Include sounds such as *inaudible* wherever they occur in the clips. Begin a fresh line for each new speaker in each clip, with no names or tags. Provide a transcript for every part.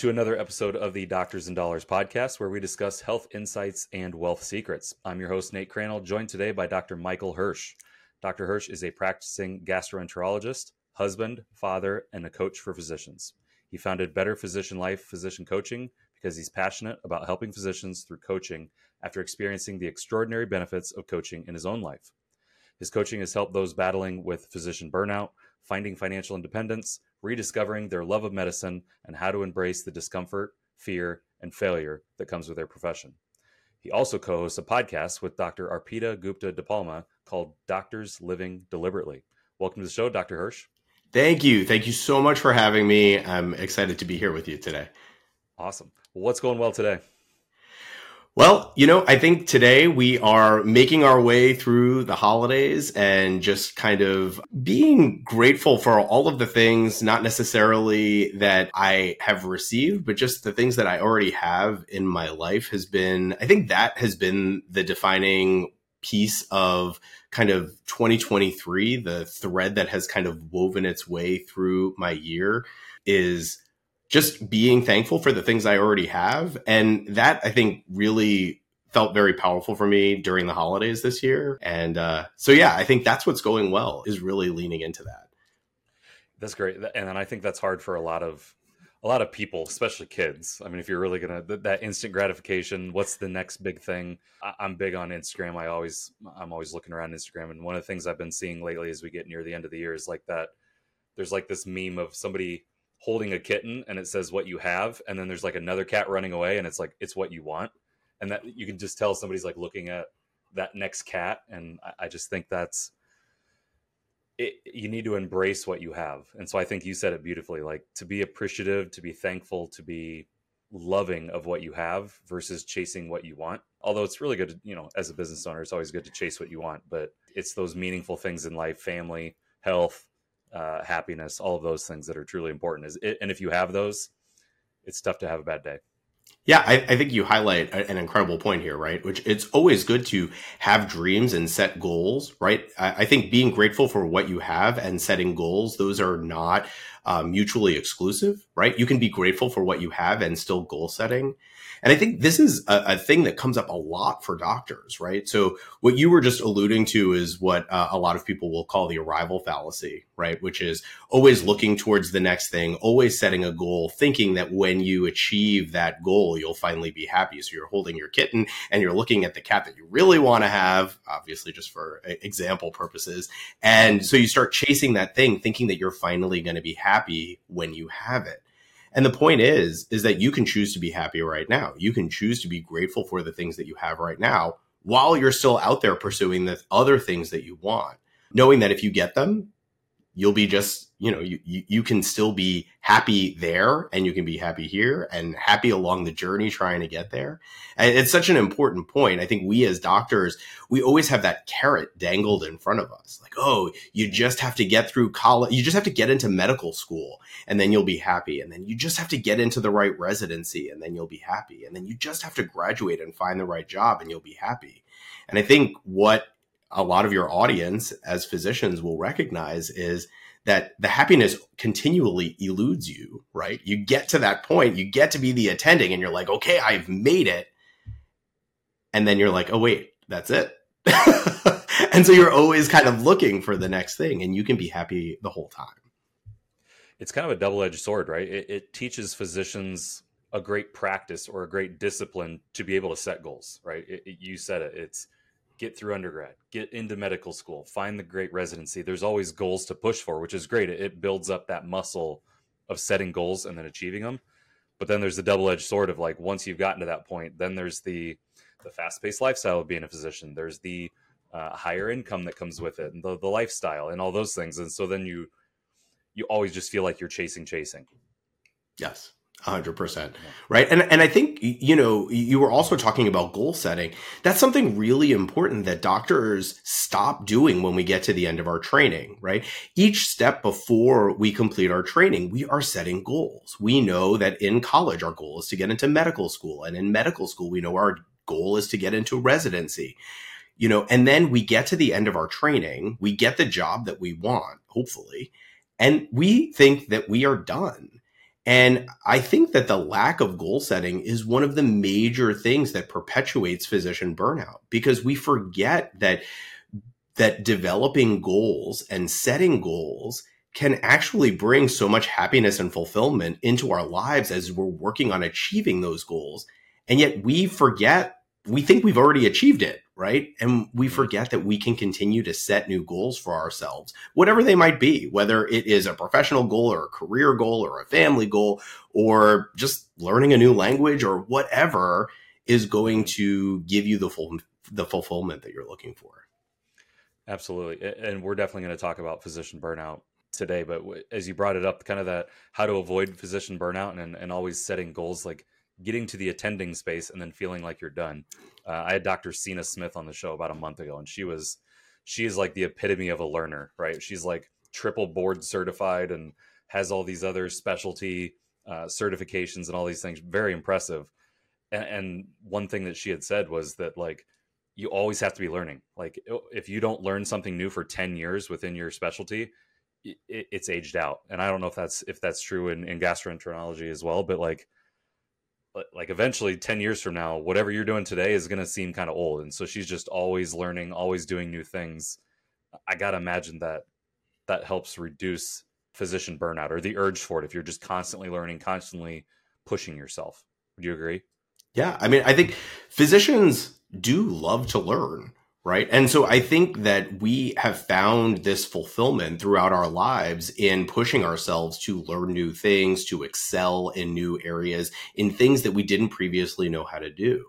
To another episode of the Doctors and Dollars podcast, where we discuss health insights and wealth secrets. I'm your host, Nate Crannell, joined today by Dr. Michael Hersh. Dr. Hersh is a practicing gastroenterologist, husband, father, and a coach for physicians. He founded Better Physician Life Physician Coaching because he's passionate about helping physicians through coaching after experiencing the extraordinary benefits of coaching in his own life. His coaching has helped those battling with physician burnout, finding financial independence, rediscovering their love of medicine, and how to embrace the discomfort, fear, and failure that comes with their profession. He also co hosts a podcast with Dr. Arpita Gupta DePalma called Doctors Living Deliberately. Welcome to the show, Dr. Hersh.
Thank you. Thank you so much for having me. I'm excited to be here with you today.
Awesome. Well, what's going well today?
Well, you know, I think today we are making our way through the holidays and just kind of being grateful for all of the things, not necessarily that I have received, but just the things that I already have in my life has been, I think that has been the defining piece of kind of 2023, the thread that has kind of woven its way through my year is just being thankful for the things I already have. And that I think really felt very powerful for me during the holidays this year. And uh, so, yeah, I think that's what's going well is really leaning into that.
That's great. And then I think that's hard for a lot of a lot of people, especially kids. I mean, if you're really gonna that instant gratification, what's the next big thing? I'm big on Instagram. I always I'm always looking around Instagram, and one of the things I've been seeing lately as we get near the end of the year is like that. There's like this meme of somebody holding a kitten, and it says what you have, and then there's like another cat running away, and it's like it's what you want, and that you can just tell somebody's like looking at that next cat, and I, I just think that's it, you need to embrace what you have. And so I think you said it beautifully like to be appreciative, to be thankful, to be loving of what you have versus chasing what you want. Although it's really good, to, you know, as a business owner, it's always good to chase what you want, but it's those meaningful things in life, family, health, uh, happiness, all of those things that are truly important. Is it, and if you have those, it's tough to have a bad day.
Yeah, I, I, think you highlight an incredible point here, right? Which it's always good to have dreams and set goals, right? I, I think being grateful for what you have and setting goals, those are not uh, mutually exclusive, right? You can be grateful for what you have and still goal setting. And I think this is a, a, thing that comes up a lot for doctors, right? So what you were just alluding to is what uh, a lot of people will call the arrival fallacy, right? Which is always looking towards the next thing, always setting a goal, thinking that when you achieve that goal, you'll finally be happy. So you're holding your kitten and you're looking at the cat that you really want to have, obviously just for example purposes. And so you start chasing that thing, thinking that you're finally going to be happy when you have it. And the point is, is that you can choose to be happy right now. You can choose to be grateful for the things that you have right now while you're still out there pursuing the other things that you want, knowing that if you get them, you'll be just you know you, you, can still be happy there and you can be happy here and happy along the journey trying to get there. And it's such an important point. I think we as doctors we always have that carrot dangled in front of us. Like oh you just have to get through college you just have to get into medical school and then you'll be happy. And then you just have to get into the right residency and then you'll be happy. And then you just have to graduate and find the right job and you'll be happy. And i think what a lot of your audience as physicians will recognize is that the happiness continually eludes you, right? You get to that point, you get to be the attending, and you're like, okay, I've made it. And then you're like, oh, wait, that's it. *laughs* and so you're always kind of looking for the next thing, and you can be happy the whole time.
It's kind of a double edged sword, right? It, it teaches physicians a great practice or a great discipline to be able to set goals, right? It, it, you said it. It's get through undergrad, get into medical school, find the great residency. There's always goals to push for, which is great. It, builds up that muscle of setting goals and then achieving them. But then there's the double-edged sword of like once you've gotten to that point, then there's the the fast-paced lifestyle of being a physician. There's the uh, higher income that comes with it, and the, the lifestyle, and all those things. And so then you you always just feel like you're chasing, chasing.
Yes hundred percent. Right. And, and I think, you know, you were also talking about goal setting. That's something really important that doctors stop doing when we get to the end of our training, right? Each step before we complete our training, we are setting goals. We know that in college, our goal is to get into medical school. And in medical school, we know our goal is to get into residency. You know, and then we get to the end of our training, we get the job that we want, hopefully, and we think that we are done And I think that the lack of goal setting is one of the major things that perpetuates physician burnout because we forget that that developing goals and setting goals can actually bring so much happiness and fulfillment into our lives as we're working on achieving those goals. And yet we forget, we think we've already achieved it, right? And we mm-hmm. forget that we can continue to set new goals for ourselves, whatever they might be, whether it is a professional goal or a career goal or a family goal or just learning a new language or whatever is going to give you the full the fulfillment that you're looking for.
Absolutely. And we're definitely going to talk about physician burnout today but as you brought it up kind of that how to avoid physician burnout and, and always setting goals like getting to the attending space and then feeling like you're done. Uh, i had dr Sina smith on the show about a month ago and she was she is like the epitome of a learner right? She's like triple board certified and has all these other specialty uh, certifications and all these things. Very impressive. And, and one thing that she had said was that like you always have to be learning. Like if you don't learn something new for 10 years within your specialty it, it's aged out. And I don't know if that's if that's true in, in gastroenterology as well, but like like eventually 10 years from now whatever you're doing today is going to seem kind of old and so she's just always learning always doing new things. I got to imagine that that helps reduce physician burnout or the urge for it if you're just constantly learning constantly pushing yourself. Would you agree?
Yeah i mean i think physicians do love to learn right? And so I think that we have found this fulfillment throughout our lives in pushing ourselves to learn new things, to excel in new areas, in things that we didn't previously know how to do.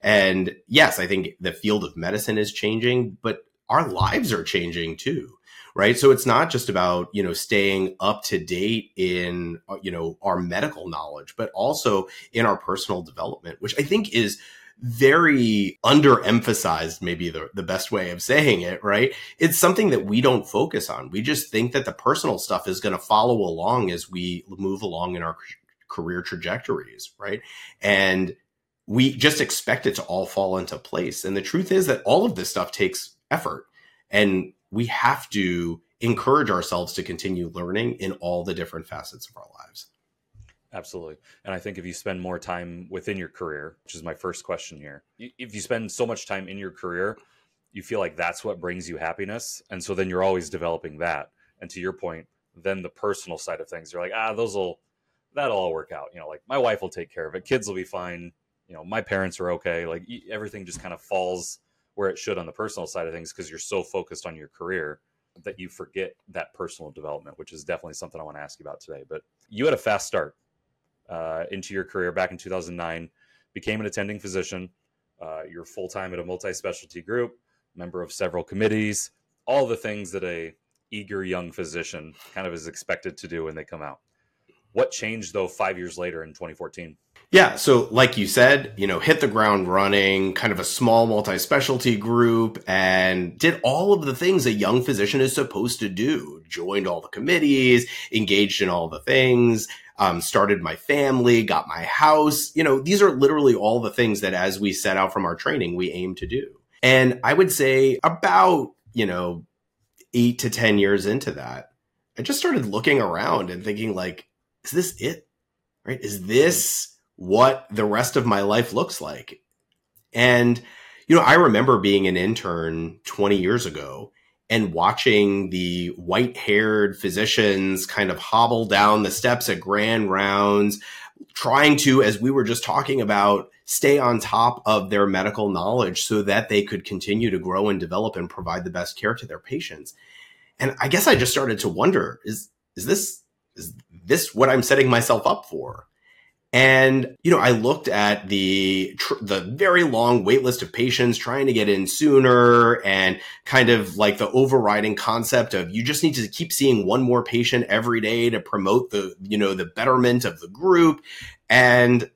And yes, I think the field of medicine is changing, but our lives are changing too. Right. So it's not just about, you know, staying up to date in, uh, you know, our medical knowledge, but also in our personal development, which I think is very underemphasized, maybe the, the best way of saying it, right? It's something that we don't focus on. We just think that the personal stuff is going to follow along as we move along in our career trajectories, right? And we just expect it to all fall into place. And the truth is that all of this stuff takes effort. And we have to encourage ourselves to continue learning in all the different facets of our lives.
Absolutely. And I think if you spend more time within your career, which is my first question here, if you spend so much time in your career, you feel like that's what brings you happiness. And so then you're always developing that. And to your point, then the personal side of things, you're like, ah, those will, that'll all work out. You know, like my wife will take care of it. Kids will be fine. You know, my parents are okay. Like everything just kind of falls where it should on the personal side of things because you're so focused on your career that you forget that personal development, which is definitely something I want to ask you about today. But you had a fast start uh, into your career back in 2009, became an attending physician. Uh, you're full time at a multi specialty group, member of several committees, all the things that a eager young physician kind of is expected to do when they come out. What changed though five years later in 2014?
Yeah, so like you said, you know, hit the ground running, kind of a small multi-specialty group and did all of the things a young physician is supposed to do. Joined all the committees, engaged in all the things, um, started my family, got my house. You know, these are literally all the things that as we set out from our training, we aim to do. And I would say about, you know, eight to 10 years into that, I just started looking around and thinking, like, is this it? Right? Is this what the rest of my life looks like? And, you know, I remember being an intern 20 years ago and watching the white haired physicians kind of hobble down the steps at grand rounds, trying to, as we were just talking about, stay on top of their medical knowledge so that they could continue to grow and develop and provide the best care to their patients. And I guess I just started to wonder, is, is this, is this what I'm setting myself up for? And, you know, I looked at the, tr- the very long wait list of patients trying to get in sooner and kind of like the overriding concept of you just need to keep seeing one more patient every day to promote the, you know, the betterment of the group. And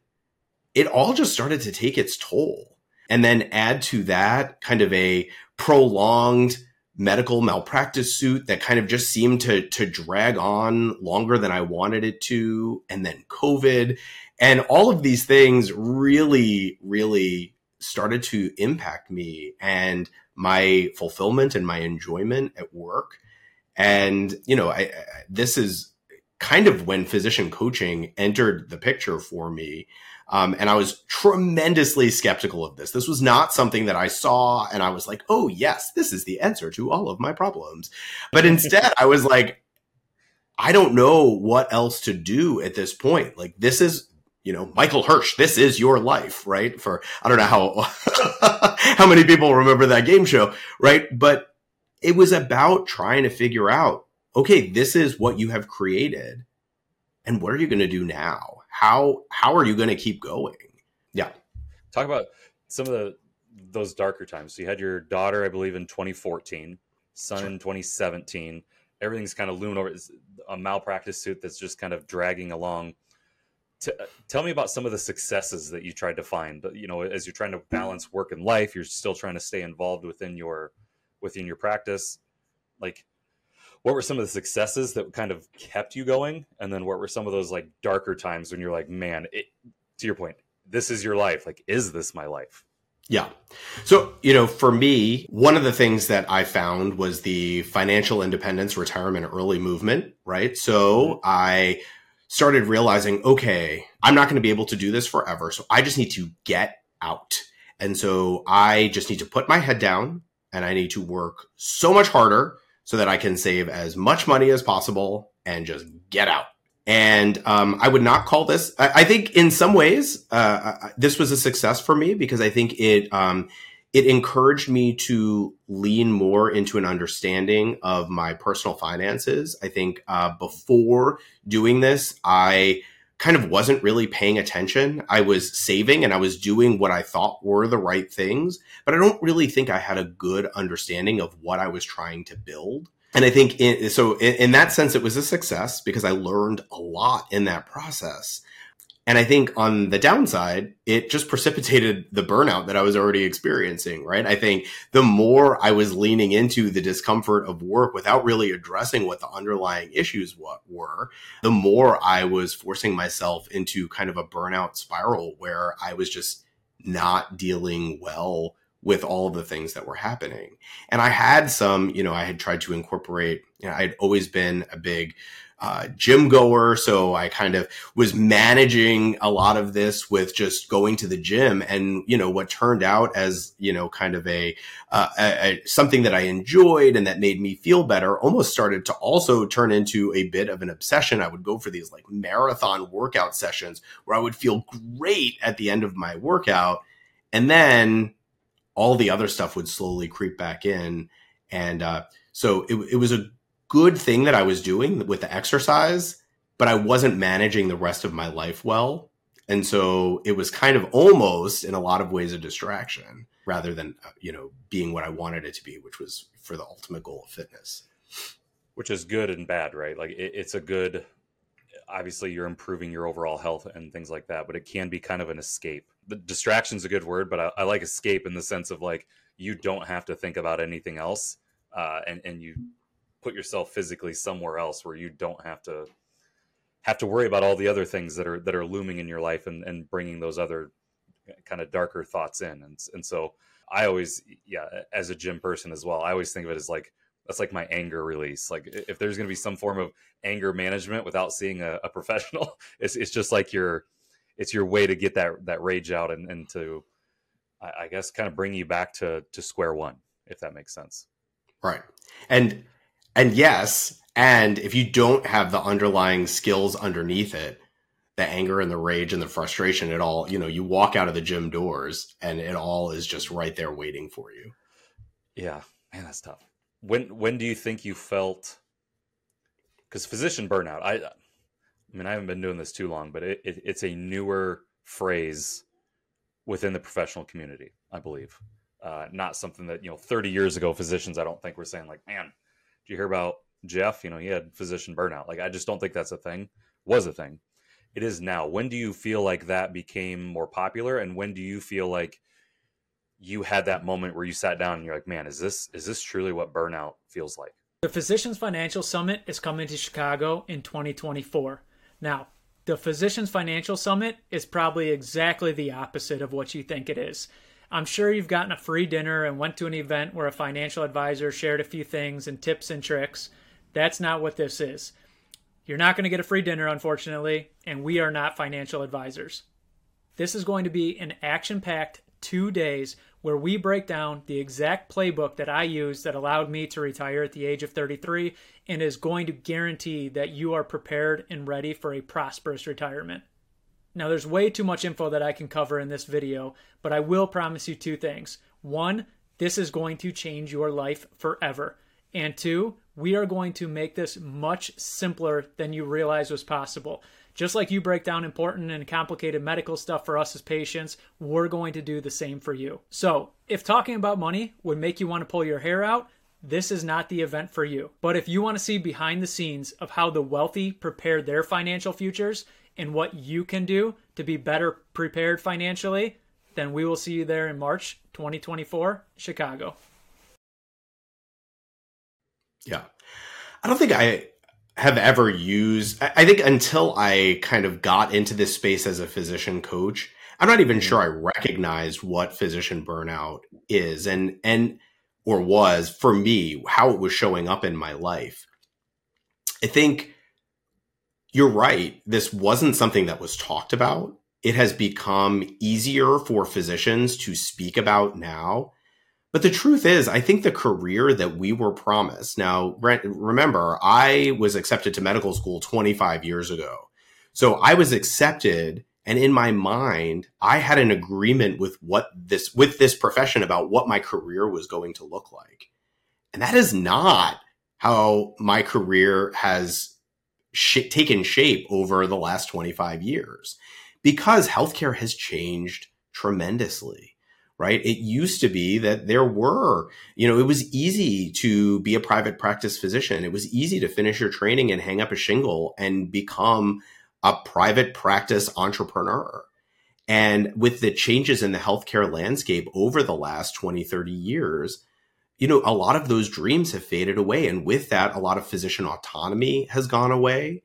it all just started to take its toll. And then add to that kind of a prolonged medical malpractice suit that kind of just seemed to to drag on longer than I wanted it to and then covid and all of these things really, really started to impact me and my fulfillment and my enjoyment at work. And, you know, I, I, this is kind of when physician coaching entered the picture for me. Um, and I was tremendously skeptical of this. This was not something that I saw and I was like, oh, yes, this is the answer to all of my problems. But *laughs* instead, I was like, I don't know what else to do at this point. Like, this is, you know, Michael Hersh, this is your life, right? For, I don't know how, *laughs* how many people remember that game show, right? But it was about trying to figure out okay, this is what you have created. And what are you going to do now? How how are you going to keep going? Yeah.
Talk about some of the those darker times. So you had your daughter, I believe, in 2014, son in 2017. Everything's kind of looming over. It's a malpractice suit that's just kind of dragging along. To, uh, tell me about some of the successes that you tried to find. But you know, as you're trying to balance work and life, you're still trying to stay involved within your within your practice. Like, what were some of the successes that kind of kept you going and then what were some of those like darker times when you're like man it, to your point this is your life like is this my life
yeah. So, you know, for me, one of the things that I found was the financial independence retirement early movement, right? So mm-hmm. I started realizing, okay, I'm not going to be able to do this forever. So I just need to get out. And so I just need to put my head down and I need to work so much harder so that I can save as much money as possible and just get out. And um, I would not call this. I, I think in some ways uh, this was a success for me because I think it um, it encouraged me to lean more into an understanding of my personal finances. I think uh, before doing this, I kind of wasn't really paying attention. I was saving and I was doing what I thought were the right things, but I don't really think I had a good understanding of what I was trying to build. And I think in, so in, in that sense, it was a success because I learned a lot in that process. And I think on the downside, it just precipitated the burnout that I was already experiencing, right? I think the more I was leaning into the discomfort of work without really addressing what the underlying issues were, the more I was forcing myself into kind of a burnout spiral where I was just not dealing well with all the things that were happening. And I had some, you know, I had tried to incorporate, you know, I'd always been a big uh, gym goer. So I kind of was managing a lot of this with just going to the gym and, you know, what turned out as, you know, kind of a, uh, a, a, something that I enjoyed and that made me feel better almost started to also turn into a bit of an obsession. I would go for these like marathon workout sessions where I would feel great at the end of my workout. And then all the other stuff would slowly creep back in. And, uh, so it, it was a good thing that I was doing with the exercise, but I wasn't managing the rest of my life well. And so it was kind of almost in a lot of ways a distraction rather than, uh, you know, being what I wanted it to be, which was for the ultimate goal of fitness.
Which is good and bad, right? Like it, it's a good, obviously you're improving your overall health and things like that, but it can be kind of an escape. The distraction's a good word, but I, I like escape in the sense of like you don't have to think about anything else. Uh, and, and you put yourself physically somewhere else where you don't have to have to worry about all the other things that are that are looming in your life and and bringing those other kind of darker thoughts in. And and so I always yeah as a gym person as well I always think of it as like that's like my anger release. Like if there's going to be some form of anger management without seeing a, a professional *laughs* it's it's just like your it's your way to get that that rage out and and to I, I guess kind of bring you back to to square one if that makes sense.
Right. And and yes, and if you don't have the underlying skills underneath it, the anger and the rage and the frustration, it all, you know, you walk out of the gym doors and it all is just right there waiting for you.
Yeah, man, that's tough. When when do you think you felt because physician burnout, I I mean I haven't been doing this too long, but it, it, it's a newer phrase within the professional community, I believe. Uh, not something that, you know, 30 years ago, physicians, I don't think were saying like, man, do you hear about Jeff? You know, he had physician burnout. Like, I just don't think that's a thing. Was a thing. It is now. When do you feel like that became more popular, and when do you feel like you had that moment where you sat down and you're like, man, is this is this truly what burnout feels like?
The Physicians Financial Summit is coming to Chicago in 2024. Now, the Physicians Financial Summit is probably exactly the opposite of what you think it is. I'm sure you've gotten a free dinner and went to an event where a financial advisor shared a few things and tips and tricks. That's not what this is. You're not going to get a free dinner, unfortunately, and we are not financial advisors. This is going to be an action packed two days where we break down the exact playbook that I used that allowed me to retire at the age of 33 and is going to guarantee that you are prepared and ready for a prosperous retirement. Now, there's way too much info that I can cover in this video, but I will promise you two things. One, this is going to change your life forever. And two, we are going to make this much simpler than you realize was possible. Just like you break down important and complicated medical stuff for us as patients, we're going to do the same for you. So, if talking about money would make you want to pull your hair out, this is not the event for you. But if you want to see behind the scenes of how the wealthy prepare their financial futures and what you can do to be better prepared financially, then we will see you there in March 2024, Chicago.
Yeah. I don't think I have ever used, I think until I kind of got into this space as a physician coach, I'm not even mm-hmm. sure I recognized what physician burnout is and, and, or was for me, how it was showing up in my life. I think you're right. This wasn't something that was talked about. It has become easier for physicians to speak about now but the truth is, I think the career that we were promised. Now, remember, I was accepted to medical school 25 years ago. So I was accepted and in my mind, I had an agreement with what this with this profession about what my career was going to look like. And that is not how my career has sh- taken shape over the last 25 years because healthcare has changed tremendously right? It used to be that there were, you know, it was easy to be a private practice physician. It was easy to finish your training and hang up a shingle and become a private practice entrepreneur. And with the changes in the healthcare landscape over the last 20, 30 years, you know, a lot of those dreams have faded away. And with that, a lot of physician autonomy has gone away.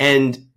And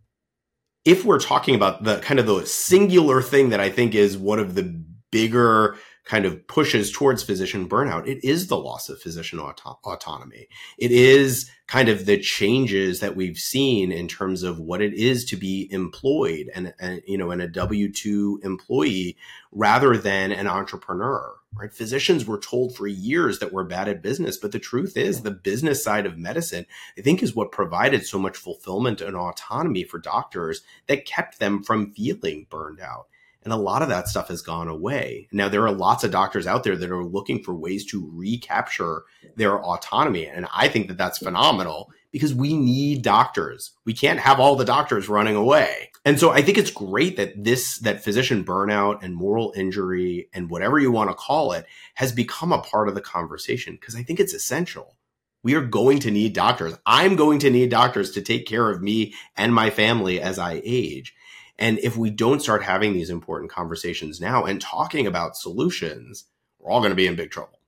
if we're talking about the kind of the singular thing that I think is one of the bigger kind of pushes towards physician burnout, it is the loss of physician auto- autonomy. It is kind of the changes that we've seen in terms of what it is to be employed and, and you know, and a W two employee rather than an entrepreneur. Right? Physicians were told for years that we're bad at business, but the truth is the business side of medicine, I think, is what provided so much fulfillment and autonomy for doctors that kept them from feeling burned out. And a lot of that stuff has gone away. Now, there are lots of doctors out there that are looking for ways to recapture their autonomy. And I think that that's phenomenal because we need doctors. We can't have all the doctors running away. And so I think it's great that this, that physician burnout and moral injury and whatever you want to call it has become a part of the conversation because I think it's essential. We are going to need doctors. I'm going to need doctors to take care of me and my family as I age. And if we don't start having these important conversations now and talking about solutions, we're all going to be in big trouble.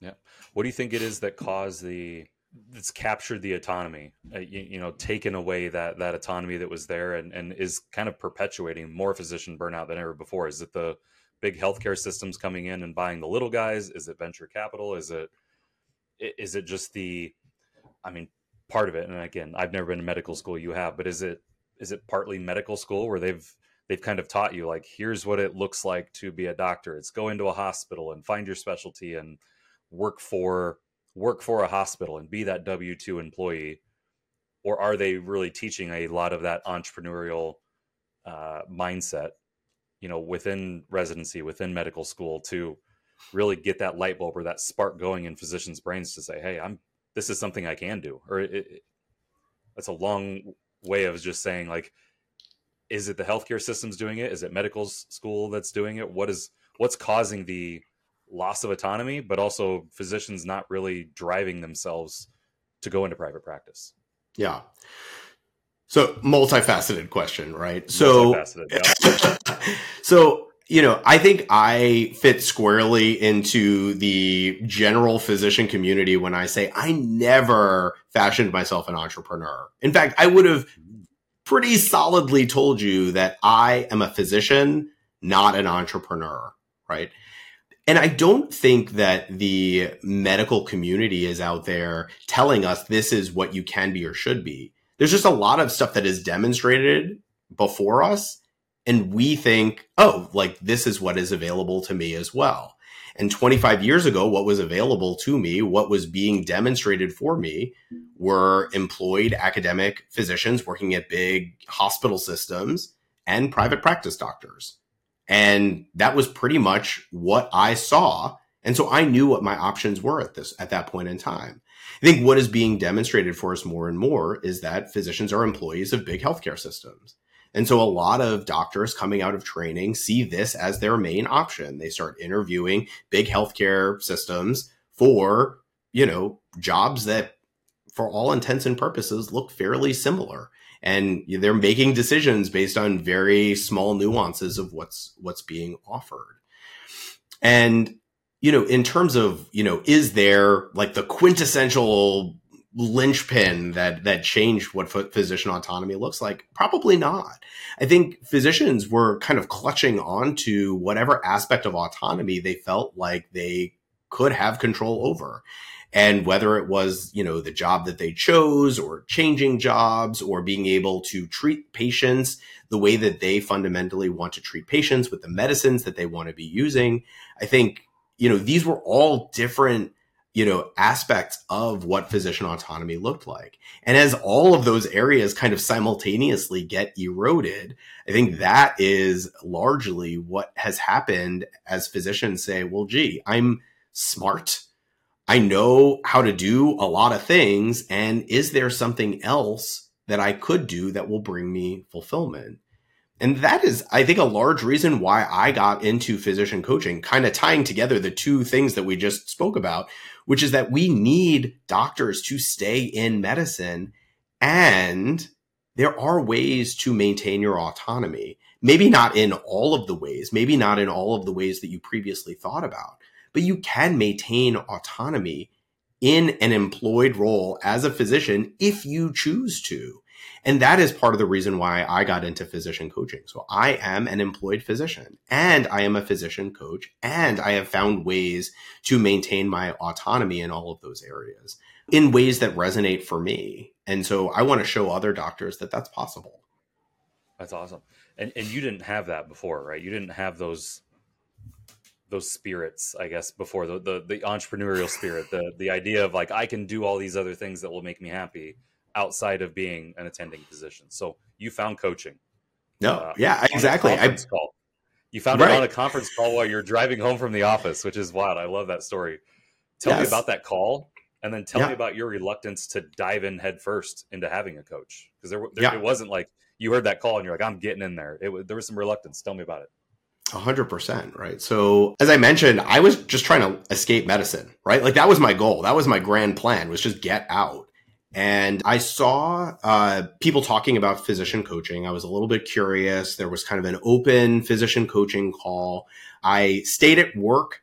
Yeah. What do you think it is that caused the that's captured the autonomy, uh, you, you, know, taken away that that autonomy that was there and and is kind of perpetuating more physician burnout than ever before? Is it the big healthcare systems coming in and buying the little guys? Is it venture capital? Is it is it just the I mean, part of it, and again, I've never been to medical school, you have, but is it is it partly medical school where they've they've kind of taught you like here's what it looks like to be a doctor it's go into a hospital and find your specialty and work for work for a hospital and be that w2 employee? Or are they really teaching a lot of that entrepreneurial uh, mindset you know within residency within medical school to really get that light bulb or that spark going in physicians brains to say hey i'm this is something i can do or it, it, that's a long way of just saying like is it the healthcare system's doing it? Is it medical school that's doing it? What is what's causing the loss of autonomy but also physicians not really driving themselves to go into private practice
yeah so multifaceted question right so yeah. *laughs* so you know, I think I fit squarely into the general physician community when I say I never fashioned myself an entrepreneur. In fact, I would have pretty solidly told you that I am a physician, not an entrepreneur, right? And I don't think that the medical community is out there telling us this is what you can be or should be there's just a lot of stuff that is demonstrated before us and we think, oh, like this is what is available to me as well. And 25 years ago, what was available to me, what was being demonstrated for me were employed academic physicians working at big hospital systems and private practice doctors. And that was pretty much what I saw. And so I knew what my options were at this, at that point in time. I think what is being demonstrated for us more and more is that physicians are employees of big healthcare systems. And so a lot of doctors coming out of training see this as their main option. They start interviewing big healthcare systems for, you know, jobs that for all intents and purposes look fairly similar. And they're making decisions based on very small nuances of what's what's being offered. And you know, in terms of, you know, is there like the quintessential linchpin that that changed what physician autonomy looks like? Probably not. I think physicians were kind of clutching onto whatever aspect of autonomy they felt like they could have control over. And whether it was, you know, the job that they chose or changing jobs or being able to treat patients the way that they fundamentally want to treat patients with the medicines that they want to be using, I think you know, these were all different, you know, aspects of what physician autonomy looked like. And as all of those areas kind of simultaneously get eroded, I think that is largely what has happened as physicians say, well, gee, I'm smart. I know how to do a lot of things. And is there something else that I could do that will bring me fulfillment? And that is, I think, a large reason why I got into physician coaching, kind of tying together the two things that we just spoke about, which is that we need doctors to stay in medicine. And there are ways to maintain your autonomy. Maybe not in all of the ways, maybe not in all of the ways that you previously thought about, but you can maintain autonomy in an employed role as a physician if you choose to. And that is part of the reason why I got into physician coaching. So I am an employed physician and I am a physician coach and I have found ways to maintain my autonomy in all of those areas in ways that resonate for me. And so I want to show other doctors that that's possible.
That's awesome. And and you didn't have that before, right? You didn't have those those spirits, I guess, before the, the the entrepreneurial spirit, the the idea of like I can do all these other things that will make me happy outside of being an attending physician. So you found coaching.
No, uh, yeah, exactly. I
call. You found right. it on a conference call while you're driving home from the office, which is wild. I love that story. Tell yes. me about that call, and then tell yeah. me about your reluctance to dive in headfirst into having a coach because there, there yeah. it wasn't like you heard that call and you're like, I'm getting in there. It there was some reluctance. Tell me about it.
A hundred percent, right? So, as I mentioned, I was just trying to escape medicine, right? Like that was my goal. That was my grand plan was just get out. And I saw uh, people talking about physician coaching. I was a little bit curious. There was kind of an open physician coaching call. I stayed at work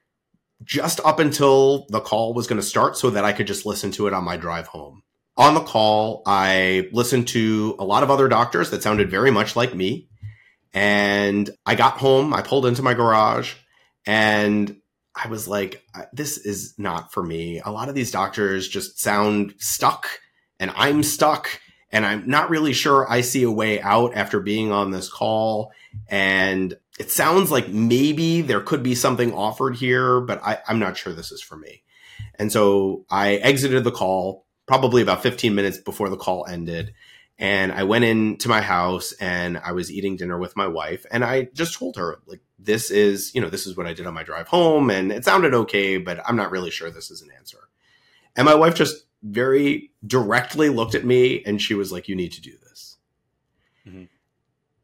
just up until the call was going to start so that I could just listen to it on my drive home. On the call, I listened to a lot of other doctors that sounded very much like me. And I got home, I pulled into my garage, and I was like, this is not for me. A lot of these doctors just sound stuck and I'm stuck and I'm not really sure I see a way out after being on this call. And it sounds like maybe there could be something offered here, but I, am not sure this is for me. And so I exited the call probably about 15 minutes before the call ended. And I went into my house and I was eating dinner with my wife. And I just told her, like, this is, you know, this is what I did on my drive home. And it sounded okay, but I'm not really sure this is an answer. And my wife just very directly looked at me and she was like, You need to do this. Mm-hmm.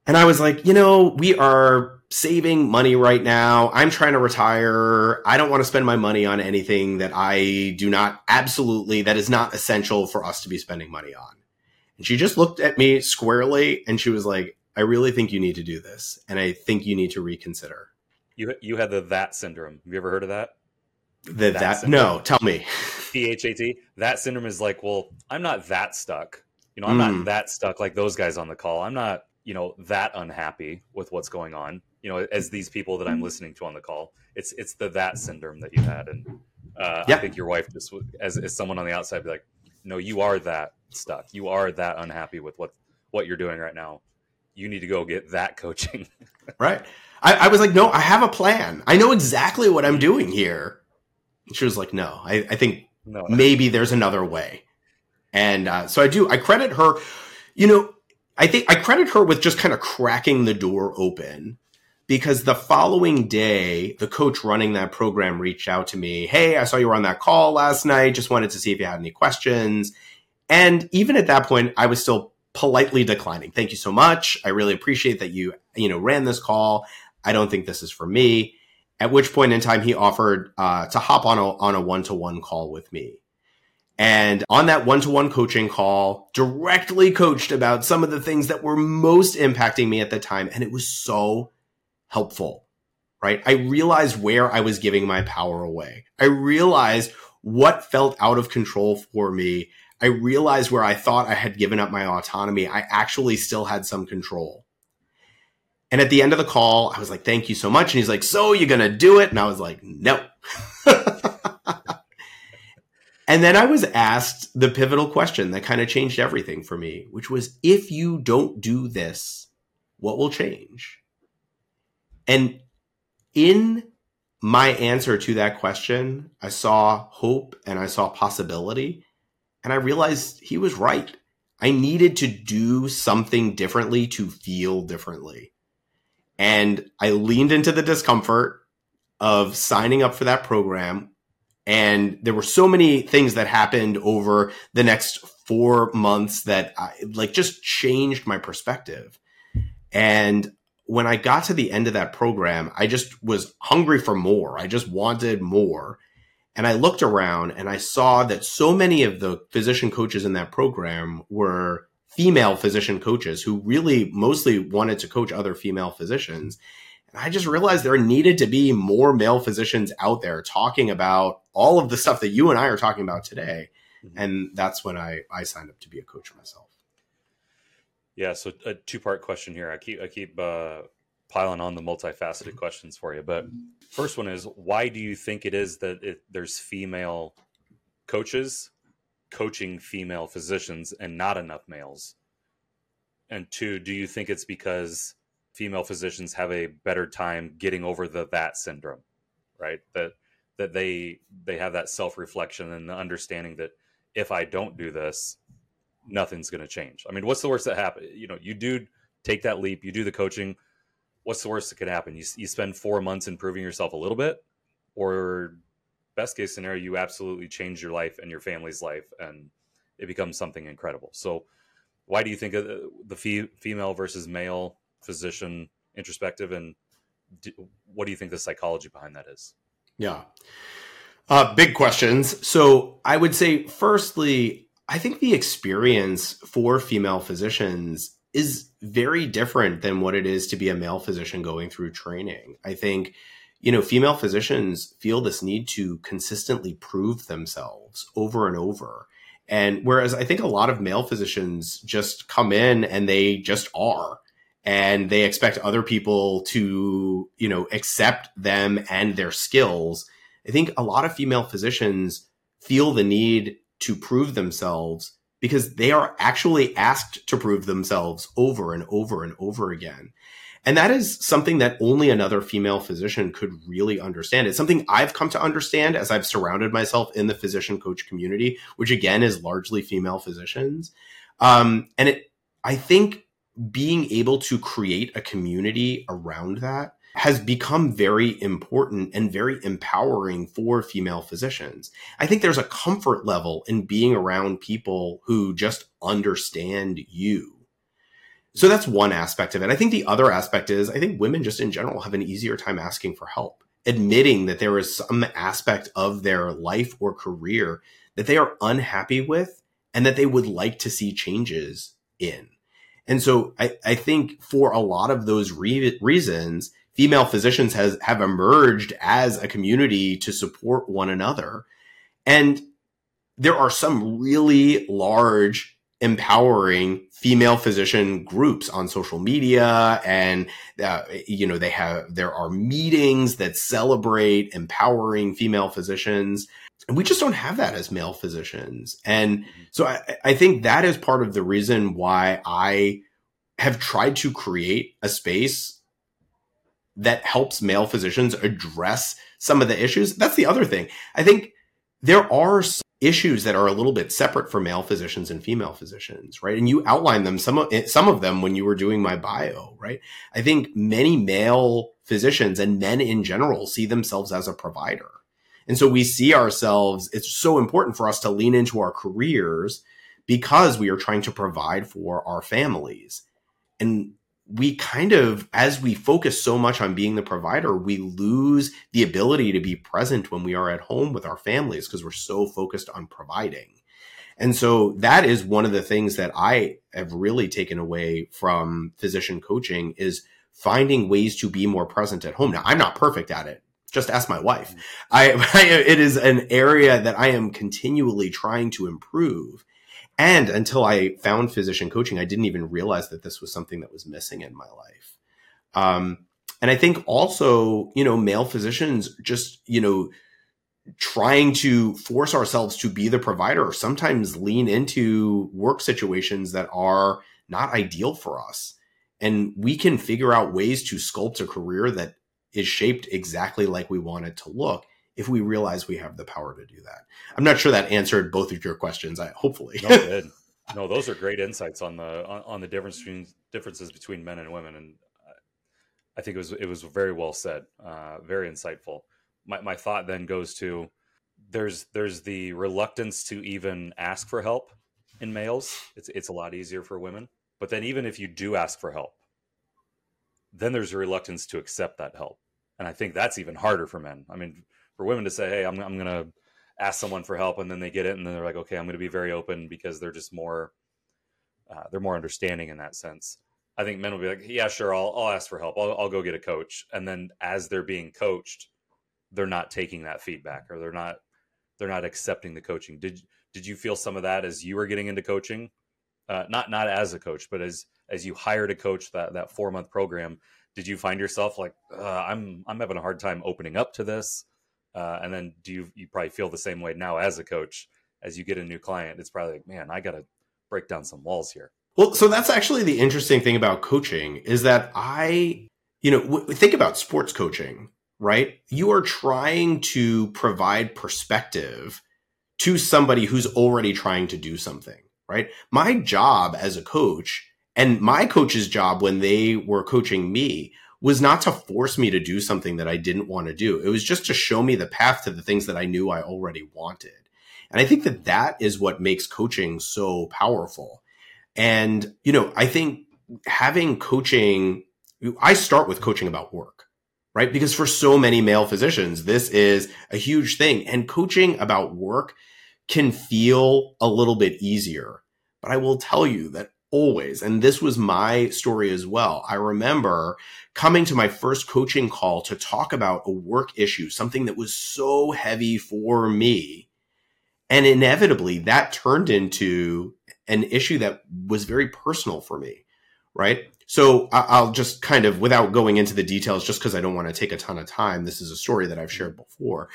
And I was like, You know, we are saving money right now. I'm trying to retire. I don't want to spend my money on anything that I do not absolutely, that is not essential for us to be spending money on. And she just looked at me squarely and she was like, I really think you need to do this. And I think you need to reconsider.
You, you had the that syndrome. Have you ever heard of that?
The that, that no, tell me. *laughs*
P H A T. That syndrome is like, well, I'm not that stuck. You know, I'm mm. not that stuck like those guys on the call. I'm not, you know, that unhappy with what's going on. You know, as these people that I'm listening to on the call, it's it's the that syndrome that you had, and uh, yeah. I think your wife just as as someone on the outside be like, no, you are that stuck. You are that unhappy with what what you're doing right now. You need to go get that coaching. *laughs*
right. I, I, was like, no, I have a plan. I know exactly what I'm doing here. And she was like, no, I, I think no. maybe there's another way. And uh, so I do. I credit her. You know, I think I credit her with just kind of cracking the door open because the following day, the coach running that program reached out to me. Hey, I saw you were on that call last night. Just wanted to see if you had any questions. And even at that point, I was still politely declining. Thank you so much. I really appreciate that you, you know, ran this call. I don't think this is for me. At which point in time, he offered uh, to hop on a on a one to one call with me. And on that one to one coaching call, directly coached about some of the things that were most impacting me at the time. And it was so helpful, right? I realized where I was giving my power away. I realized what felt out of control for me. I realized where I thought I had given up my autonomy. I actually still had some control. And at the end of the call, I was like, thank you so much. And he's like, so you're going to do it? And I was like, no. *laughs* and then I was asked the pivotal question that kind of changed everything for me, which was if you don't do this, what will change? And in my answer to that question, I saw hope and I saw possibility. And I realized he was right. I needed to do something differently to feel differently. And I leaned into the discomfort of signing up for that program. And there were so many things that happened over the next four months that I, like just changed my perspective. And when I got to the end of that program, I just was hungry for more. I just wanted more. And I looked around and I saw that so many of the physician coaches in that program were female physician coaches who really mostly wanted to coach other female physicians. And I just realized there needed to be more male physicians out there talking about all of the stuff that you and I are talking about today. Mm-hmm. And that's when I, I signed up to be a coach myself.
Yeah, so a two part question here. I keep I keep uh, piling on the multifaceted mm-hmm. questions for you, but first one is why do you think it is that it, there's female coaches coaching female physicians and not enough males? And two, do you think it's because female physicians have a better time getting over the that syndrome, right? That that they they have that self reflection and the understanding that if I don't do this, nothing's going to change. I mean, what's the worst that happen? You know, you do take that leap, you do the coaching. What's the worst that could happen? You, you spend four months improving yourself a little bit, or best case scenario, you absolutely change your life and your family's life, and it becomes something incredible. So, why do you think of the female versus male physician introspective, and do, what do you think the psychology behind that is?
Yeah. Uh, big questions. So I would say, firstly, I think the experience for female physicians is very different than what it is to be a male physician going through training. I think, you know, female physicians feel this need to consistently prove themselves over and over. And whereas I think a lot of male physicians just come in and they just are and they expect other people to, you know, accept them and their skills. I think a lot of female physicians feel the need to prove themselves because they are actually asked to prove themselves over and over and over again. And that is something that only another female physician could really understand. It's something I've come to understand as I've surrounded myself in the physician coach community, which again is largely female physicians. Um, and it, I think being able to create a community around that has become very important and very empowering for female physicians. I think there's a comfort level in being around people who just understand you. So that's one aspect of it. I think the other aspect is I think women just in general have an easier time asking for help, admitting that there is some aspect of their life or career that they are unhappy with and that they would like to see changes in. And so I, I think for a lot of those re- reasons, female physicians has have emerged as a community to support one another and there are some really large empowering female physician groups on social media and uh, you know they have there are meetings that celebrate empowering female physicians And we just don't have that as male physicians. And so I, I think that is part of the reason why I have tried to create a space that helps male physicians address some of the issues. That's the other thing. I think there are issues that are a little bit separate for male physicians and female physicians, right? And you outline them some of eh, some of them when you were doing my bio, right? I think many male physicians and men in general see themselves as a provider. And so we see ourselves it's so important for us to lean into our careers because we are trying to provide for our families. And we kind of, as we focus so much on being the provider, we lose the ability to be present when we are at home with our families because we're so focused on providing. And so that is one of the things that I have really taken away from physician coaching is finding ways to be more present at home. Now, I'm not perfect at it. Just ask my wife. Mm-hmm. I, *laughs* I it is an area that I am continually trying to improve. And until I found physician coaching, I didn't even realize that this was something that was missing in my life. Um, and I think also, you know, male physicians just, you know, trying to force ourselves to be the provider or sometimes lean into work situations that are not ideal for us. And we can figure out ways to sculpt a career that is shaped exactly like we want it to look if we realize we have the power to do that. I'm not sure that answered both of your questions. I hopefully.
no, good. *laughs* No, those are great insights on the on, on the difference between differences between men and women, and I think it was it was very well said, uh, very insightful. My my thought then goes to there's there's the reluctance to even ask for help in males. It's it's a lot easier for women, but then even if you do ask for help, then there's a reluctance to accept that help, and I think that's even harder for men. I mean, for women to say, "Hey, I'm I'm gonna ask someone for help," and then they get it, and then they're like, "Okay, I'm gonna be very open," because they're just more uh, they're more understanding in that sense. I think men will be like, "Yeah, sure, I'll I'll ask for help. I'll I'll go get a coach," and then as they're being coached, they're not taking that feedback or they're not they're not accepting the coaching. Did did you feel some of that as you were getting into coaching? Uh, not not as a coach, but as as you hired a coach that that four month program, did you find yourself like uh, I'm I'm having a hard time opening up to this? Uh, and then do you you probably feel the same way now as a coach as you get a new client? It's probably like, man, I got to break down some walls here.
Well, so that's actually the interesting thing about coaching is that I, you know, w- think about sports coaching, right? You are trying to provide perspective to somebody who's already trying to do something, right? My job as a coach and my coach's job when they were coaching me was not to force me to do something that I didn't want to do. It was just to show me the path to the things that I knew I already wanted. And I think that that is what makes coaching so powerful. And, you know, I think having coaching, I start with coaching about work, right? Because for so many male physicians, this is a huge thing. And coaching about work can feel a little bit easier. But I will tell you that always, and this was my story as well. I remember coming to my first coaching call to talk about a work issue, something that was so heavy for me. And inevitably that turned into an issue that was very personal for me. Right. So I'll just kind of, without going into the details, just because I don't want to take a ton of time, this is a story that I've shared before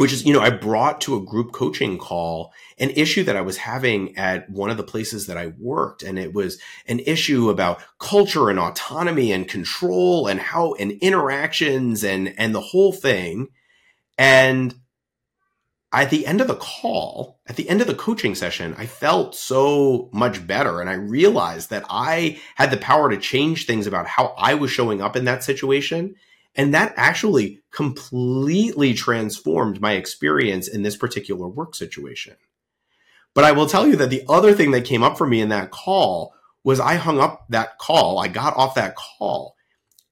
which is, you know, I brought to a group coaching call an issue that I was having at one of the places that I worked. And it was an issue about culture and autonomy and control and how and interactions and, and the whole thing. And at the end of the call, at the end of the coaching session, I felt so much better. And I realized that I had the power to change things about how I was showing up in that situation and that actually completely transformed my experience in this particular work situation. But I will tell you that the other thing that came up for me in that call was I hung up that call. I got off that call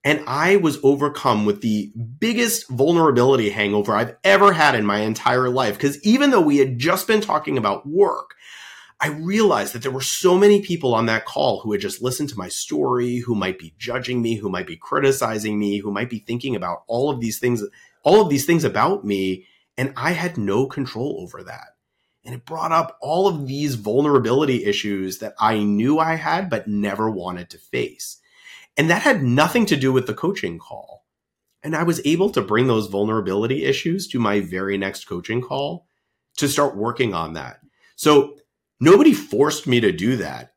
and I was overcome with the biggest vulnerability hangover I've ever had in my entire life. Because even though we had just been talking about work, I realized that there were so many people on that call who had just listened to my story, who might be judging me, who might be criticizing me, who might be thinking about all of these things, all of these things about me. And I had no control over that. And it brought up all of these vulnerability issues that I knew I had, but never wanted to face. And that had nothing to do with the coaching call. And I was able to bring those vulnerability issues to my very next coaching call to start working on that. So nobody forced me to do that.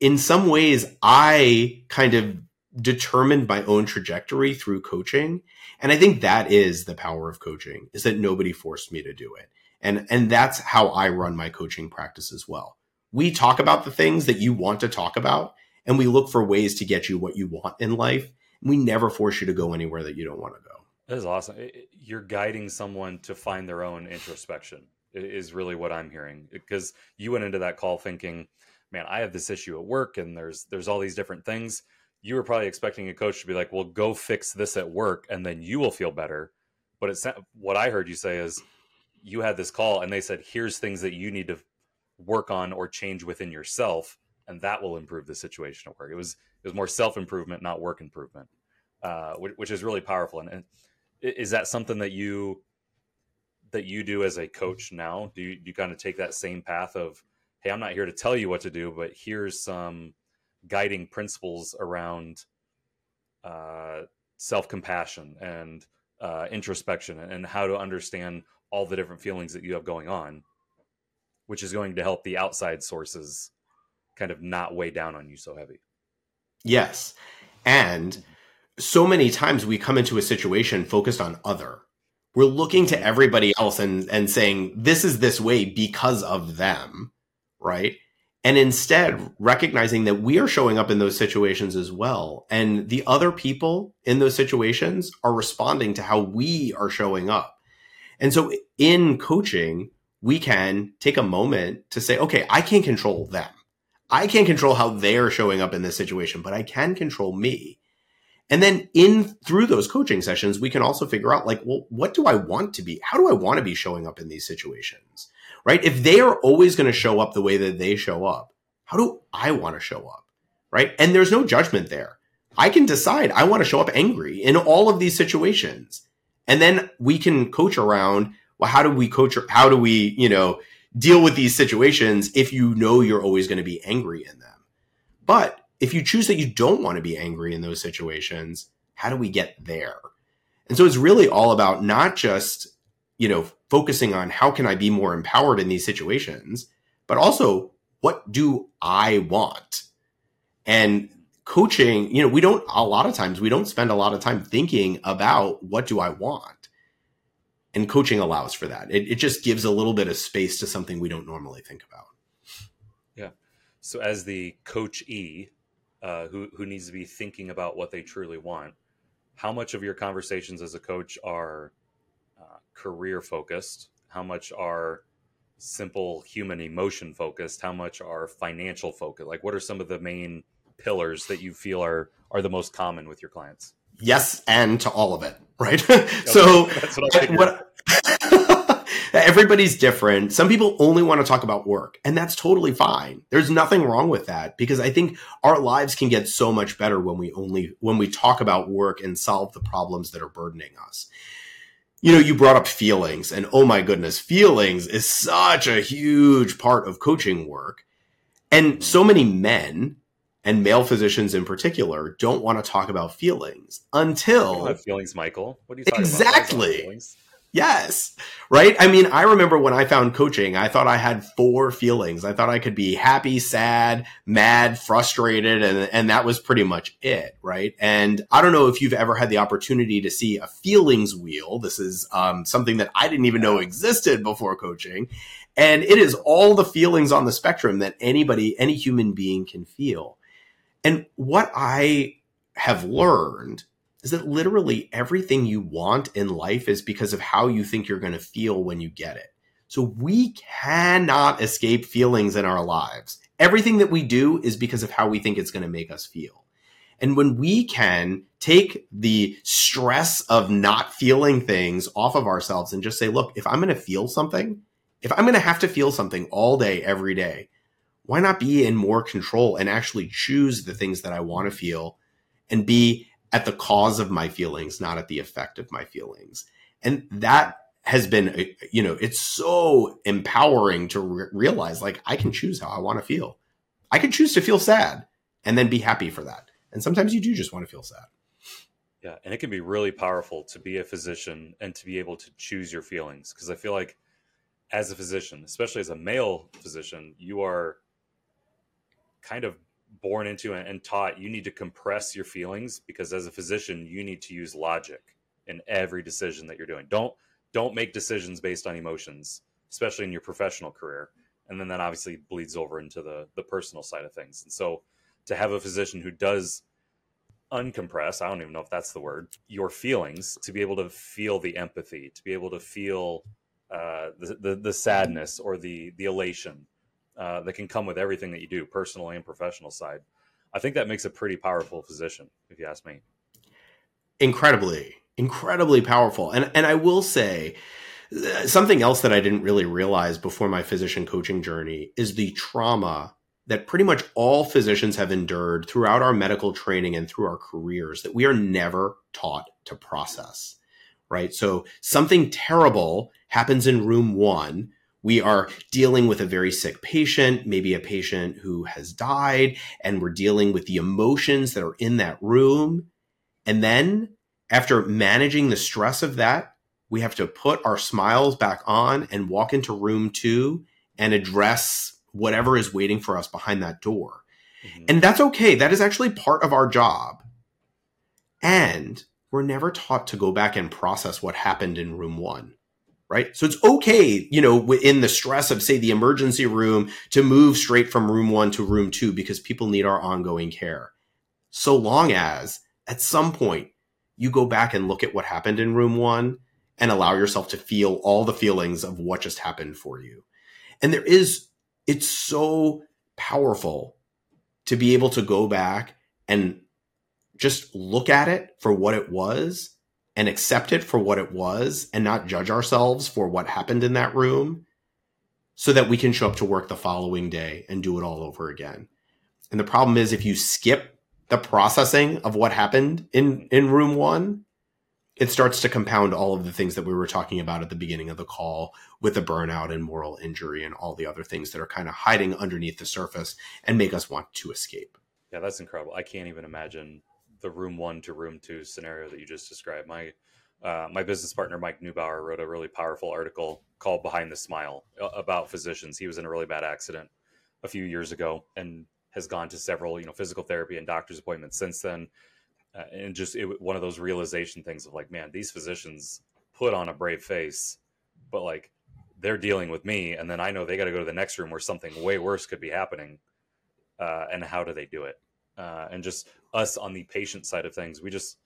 In some ways, I kind of determined my own trajectory through coaching. And I think that is the power of coaching is that nobody forced me to do it. And, and that's how I run my coaching practice as well. We talk about the things that you want to talk about and we look for ways to get you what you want in life. We never force you to go anywhere that you don't want to go.
That is awesome. You're guiding someone to find their own introspection is really what I'm hearing because you went into that call thinking, man, I have this issue at work and there's there's all these different things. You were probably expecting a coach to be like, "Well, go fix this at work and then you will feel better." But it's what I heard you say is you had this call and they said, "Here's things that you need to work on or change within yourself and that will improve the situation at work." It was it was more self-improvement, not work improvement. Uh, which, which is really powerful and, and is that something that you that you do as a coach now? Do you, you kind of take that same path of, hey, I'm not here to tell you what to do, but here's some guiding principles around uh, self compassion and uh, introspection and how to understand all the different feelings that you have going on, which is going to help the outside sources kind of not weigh down on you so heavy.
Yes. And so many times we come into a situation focused on other we're looking to everybody else and and saying this is this way because of them right? And instead recognizing that we are showing up in those situations as well and the other people in those situations are responding to how we are showing up. And so in coaching we can take a moment to say okay i can't control them. I can't control how they're showing up in this situation but i can control me and then in through those coaching sessions, we can also figure out like, well, what do I want to be? How do I want to be showing up in these situations? Right? If they are always going to show up the way that they show up, how do I want to show up? Right? And there's no judgment there. I can decide I want to show up angry in all of these situations. And then we can coach around, well, how do we coach? How do we, you know, deal with these situations if you know you're always going to be angry in them? But if you choose that you don't want to be angry in those situations, how do we get there? And so it's really all about not just, you know, focusing on how can I be more empowered in these situations, but also what do I want? And coaching, you know, we don't, a lot of times, we don't spend a lot of time thinking about what do I want. And coaching allows for that. It, it just gives a little bit of space to something we don't normally think about.
Yeah. So as the coach E, uh, who who needs to be thinking about what they truly want. How much of your conversations as a coach are uh, career focused? How much are simple human emotion focused? How much are financial focused? Like, what are some of the main pillars that you feel are are the most common with your clients?
Yes, and to all of it, right? *laughs* so, what, what everybody's different. Some people only want to talk about work, and that's totally fine. There's nothing wrong with that because I think our lives can get so much better when we only when we talk about work and solve the problems that are burdening us. You know, you brought up feelings, and oh my goodness, feelings is such a huge part of coaching work. And so many men and male physicians in particular don't want to talk about feelings until
feelings, Michael. What are you
talking exactly. about? Exactly. Yes. Right. I mean, I remember when I found coaching, I thought I had four feelings. I thought I could be happy, sad, mad, frustrated, and, and that was pretty much it. Right. And I don't know if you've ever had the opportunity to see a feelings wheel. This is um, something that I didn't even know existed before coaching. And it is all the feelings on the spectrum that anybody, any human being can feel. And what I have learned is that literally everything you want in life is because of how you think you're going to feel when you get it. So we cannot escape feelings in our lives. Everything that we do is because of how we think it's going to make us feel. And when we can take the stress of not feeling things off of ourselves and just say, look, if I'm going to feel something, if I'm going to have to feel something all day, every day, why not be in more control and actually choose the things that I want to feel and be at the cause of my feelings, not at the effect of my feelings. And that has been, uh, you know, it's so empowering to re- realize like I can choose how I want to feel. I can choose to feel sad and then be happy for that. And sometimes you do just want to feel sad.
Yeah. And it can be really powerful to be a physician and to be able to choose your feelings. Cause I feel like as a physician, especially as a male physician, you are kind of born into and taught you need to compress your feelings because as a physician you need to use logic in every decision that you're doing. Don't don't make decisions based on emotions especially in your professional career. And then that obviously bleeds over into the the personal side of things. And so to have a physician who does uncompress i don't even know if that's the word your feelings to be able to feel the empathy to be able to feel uh, the, the, the sadness or the the elation uh, that can come with everything that you do, personal and professional side. I think that makes a pretty powerful physician, if you ask me.
Incredibly, incredibly powerful. And and I will say uh, something else that I didn't really realize before my physician coaching journey is the trauma that pretty much all physicians have endured throughout our medical training and through our careers that we are never taught to process. Right? So something terrible happens in room 1 we are dealing with a very sick patient, maybe a patient who has died, and we're dealing with the emotions that are in that room. And then, after managing the stress of that, we have to put our smiles back on and walk into room two and address whatever is waiting for us behind that door. Mm-hmm. And that's okay. That is actually part of our job. And we're never taught to go back and process what happened in room one right? So it's okay, you know, within the stress of, say, the emergency room to move straight from room one to room two because people need our ongoing care. So long as at some point you go back and look at what happened in room one and allow yourself to feel all the feelings of what just happened for you. And there is, it's so powerful to be able to go back and just look at it for what it was and accept it for what it was and not judge ourselves for what happened in that room so that we can show up to work the following day and do it all over again. And the problem is if you skip the processing of what happened in in room 1, it starts to compound all of the things that we were talking about at the beginning of the call with the burnout and moral injury and all the other things that are kind of hiding underneath the surface and make us want to escape.
Yeah, that's incredible. I can't even imagine the room one to room two scenario that you just described. My uh, my business partner Mike Neubauer wrote a really powerful article called "Behind the Smile" about physicians. He was in a really bad accident a few years ago and has gone to several you know physical therapy and doctor's appointments since then. Uh, and just it, one of those realization things of like, man, these physicians put on a brave face, but like they're dealing with me, and then I know they got to go to the next room where something way worse could be happening. Uh, and how do they do it? uh, and just us on the patient side of things, we just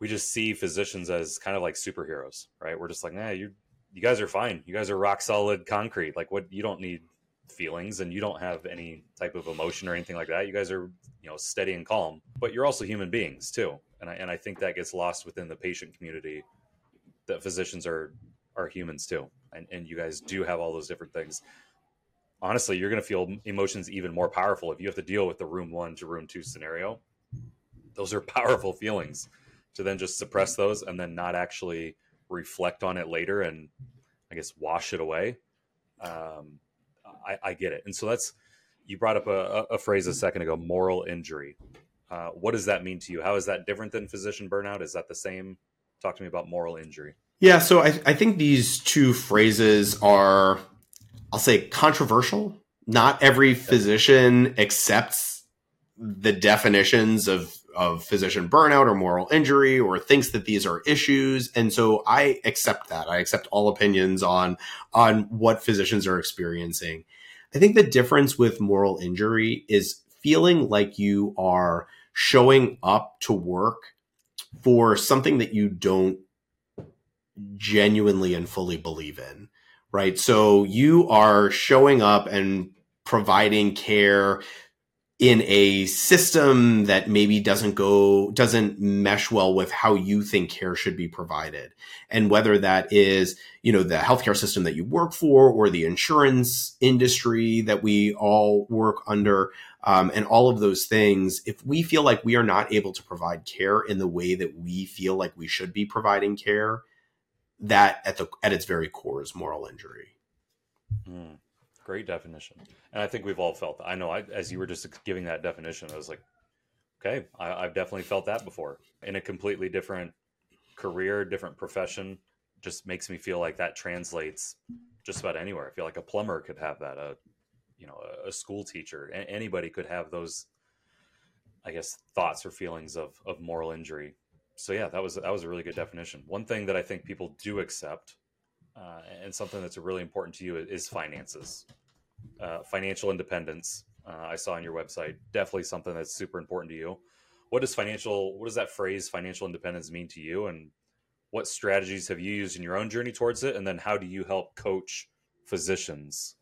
we just see physicians as kind of like superheroes, right? We're just like, nah, you you guys are fine. You guys are rock solid concrete. Like what you don't need feelings and you don't have any type of emotion or anything like that. You guys are, you know, steady and calm, but you're also human beings too. And I, and I think that gets lost within the patient community that physicians are, are humans too. And, and you guys do have all those different things honestly, you're going to feel emotions even more powerful if you have to deal with the room one to room two scenario. Those are *laughs* powerful feelings to then just suppress those and then not actually reflect on it later and I guess wash it away. Um, I, I, get it. And so that's, you brought up a, a phrase a second ago, moral injury. Uh, what does that mean to you? How is that different than physician burnout? Is that the same? Talk to me about moral injury.
Yeah, so I, I think these two phrases are I'll say controversial. Not every physician accepts the definitions of of physician burnout or moral injury or thinks that these are issues. And so i accept that. I accept all opinions on on what physicians are experiencing. I think the difference with moral injury is feeling like you are showing up to work for something that you don't genuinely and fully believe in right? So you are showing up and providing care in a system that maybe doesn't go doesn't mesh well with how you think care should be provided and whether that is you know the healthcare system that you work for or the insurance industry that we all work under um, and all of those things if we feel like we are not able to provide care in the way that we feel like we should be providing care that at the at its very core is moral injury.
Mm, great definition, and I think we've all felt. That. I know, I, as you were just giving that definition, I was like, okay, I, I've definitely felt that before in a completely different career, different profession, just makes me feel like that translates just about anywhere. I feel like a plumber could have that, a you know, a, school teacher, anybody could have those, I guess, thoughts or feelings of of moral injury. So yeah, that was that was a really good definition. One thing that I think people do accept, uh, and something that's really important to you is finances, uh, financial independence. Uh, I saw on your website definitely something that's super important to you. What does financial? What does that phrase financial independence mean to you, and what strategies have you used in your own journey towards it and then how do you help coach physicians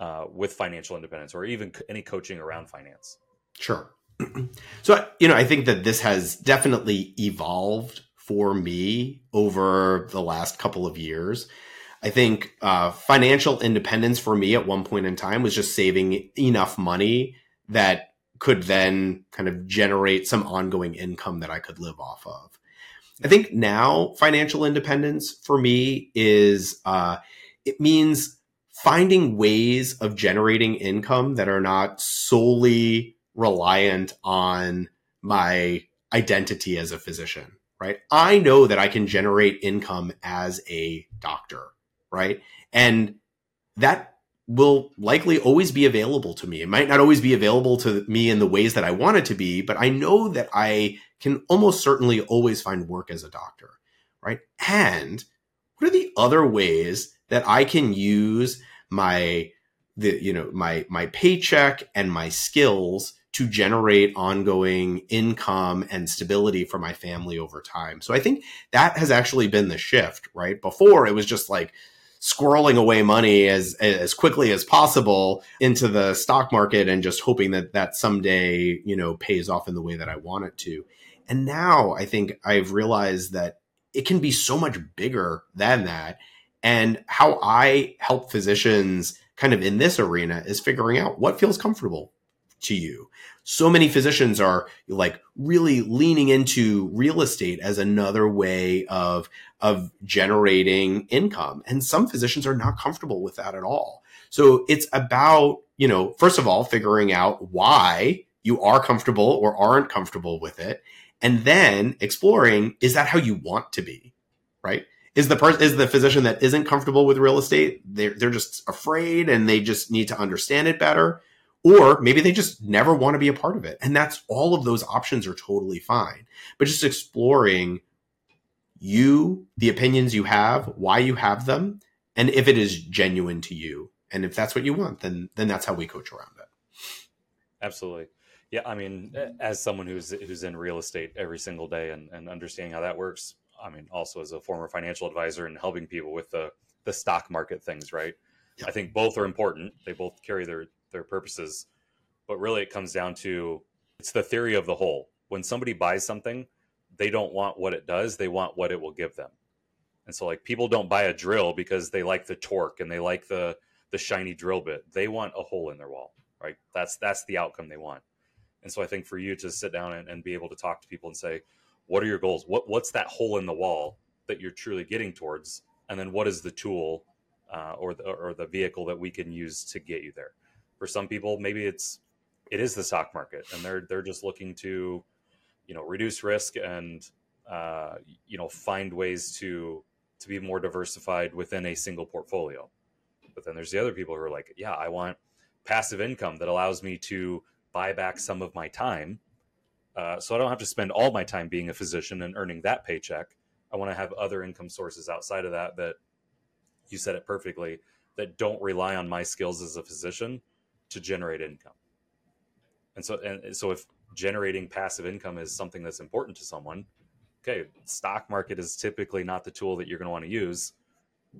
uh, with financial independence or even any coaching around finance
sure *clears throat* so you know i think that this has definitely evolved for me over the last couple of years. I think uh, financial independence for me at one point in time was just saving enough money that could then kind of generate some ongoing income that i could live off of. I think now financial independence for me is uh, it means finding ways of generating income that are not solely reliant on my identity as a physician, right? I know that I can generate income as a doctor, right? And that will likely always be available to me. It might not always be available to me in the ways that I want it to be, but I know that I can almost certainly always find work as a doctor, right? And what are the other ways that I can use my the you know my my paycheck and my skills to generate ongoing income and stability for my family over time. So I think that has actually been the shift, right? Before it was just like squirreling away money as as quickly as possible into the stock market and just hoping that that someday, you know, pays off in the way that I want it to. And now I think I've realized that it can be so much bigger than that. And how I help physicians kind of in this arena is figuring out what feels comfortable to you. So many physicians are like really leaning into real estate as another way of, of generating income. And some physicians are not comfortable with that at all. So it's about, you know, first of all, figuring out why you are comfortable or aren't comfortable with it and then exploring is that how you want to be right is the person is the physician that isn't comfortable with real estate they're, they're just afraid and they just need to understand it better or maybe they just never want to be a part of it. And that's all of those options are totally fine. But just exploring you the opinions you have why you have them and if it is genuine to you and if that's what you want then then that's how we coach around it.
Absolutely. Yeah, I mean, as someone who's who's in real estate every single day and, and understanding how that works, I mean, also as a former financial advisor and helping people with the the stock market things, right? I think both are important. They both carry their their purposes, but really it comes down to it's the theory of the whole. When somebody buys something, they don't want what it does; they want what it will give them. And so, like, people don't buy a drill because they like the torque and they like the the shiny drill bit. They want a hole in their wall, right? That's that's the outcome they want. And so I think for you to sit down and, and be able to talk to people and say, what are your goals? What what's that hole in the wall that you're truly getting towards? And then what is the tool uh, or the, or the vehicle that we can use to get you there? For some people, maybe it's it is the stock market, and they're they're just looking to, you know, reduce risk and uh, you know find ways to to be more diversified within a single portfolio. But then there's the other people who are like, yeah, I want passive income that allows me to buy back some of my time. Uh, so I don't have to spend all my time being a physician and earning that paycheck. I want to have other income sources outside of that that you said it perfectly that don't rely on my skills as a physician to generate income. And so and so if generating passive income is something that's important to someone, okay, stock market is typically not the tool that you're going to want to use.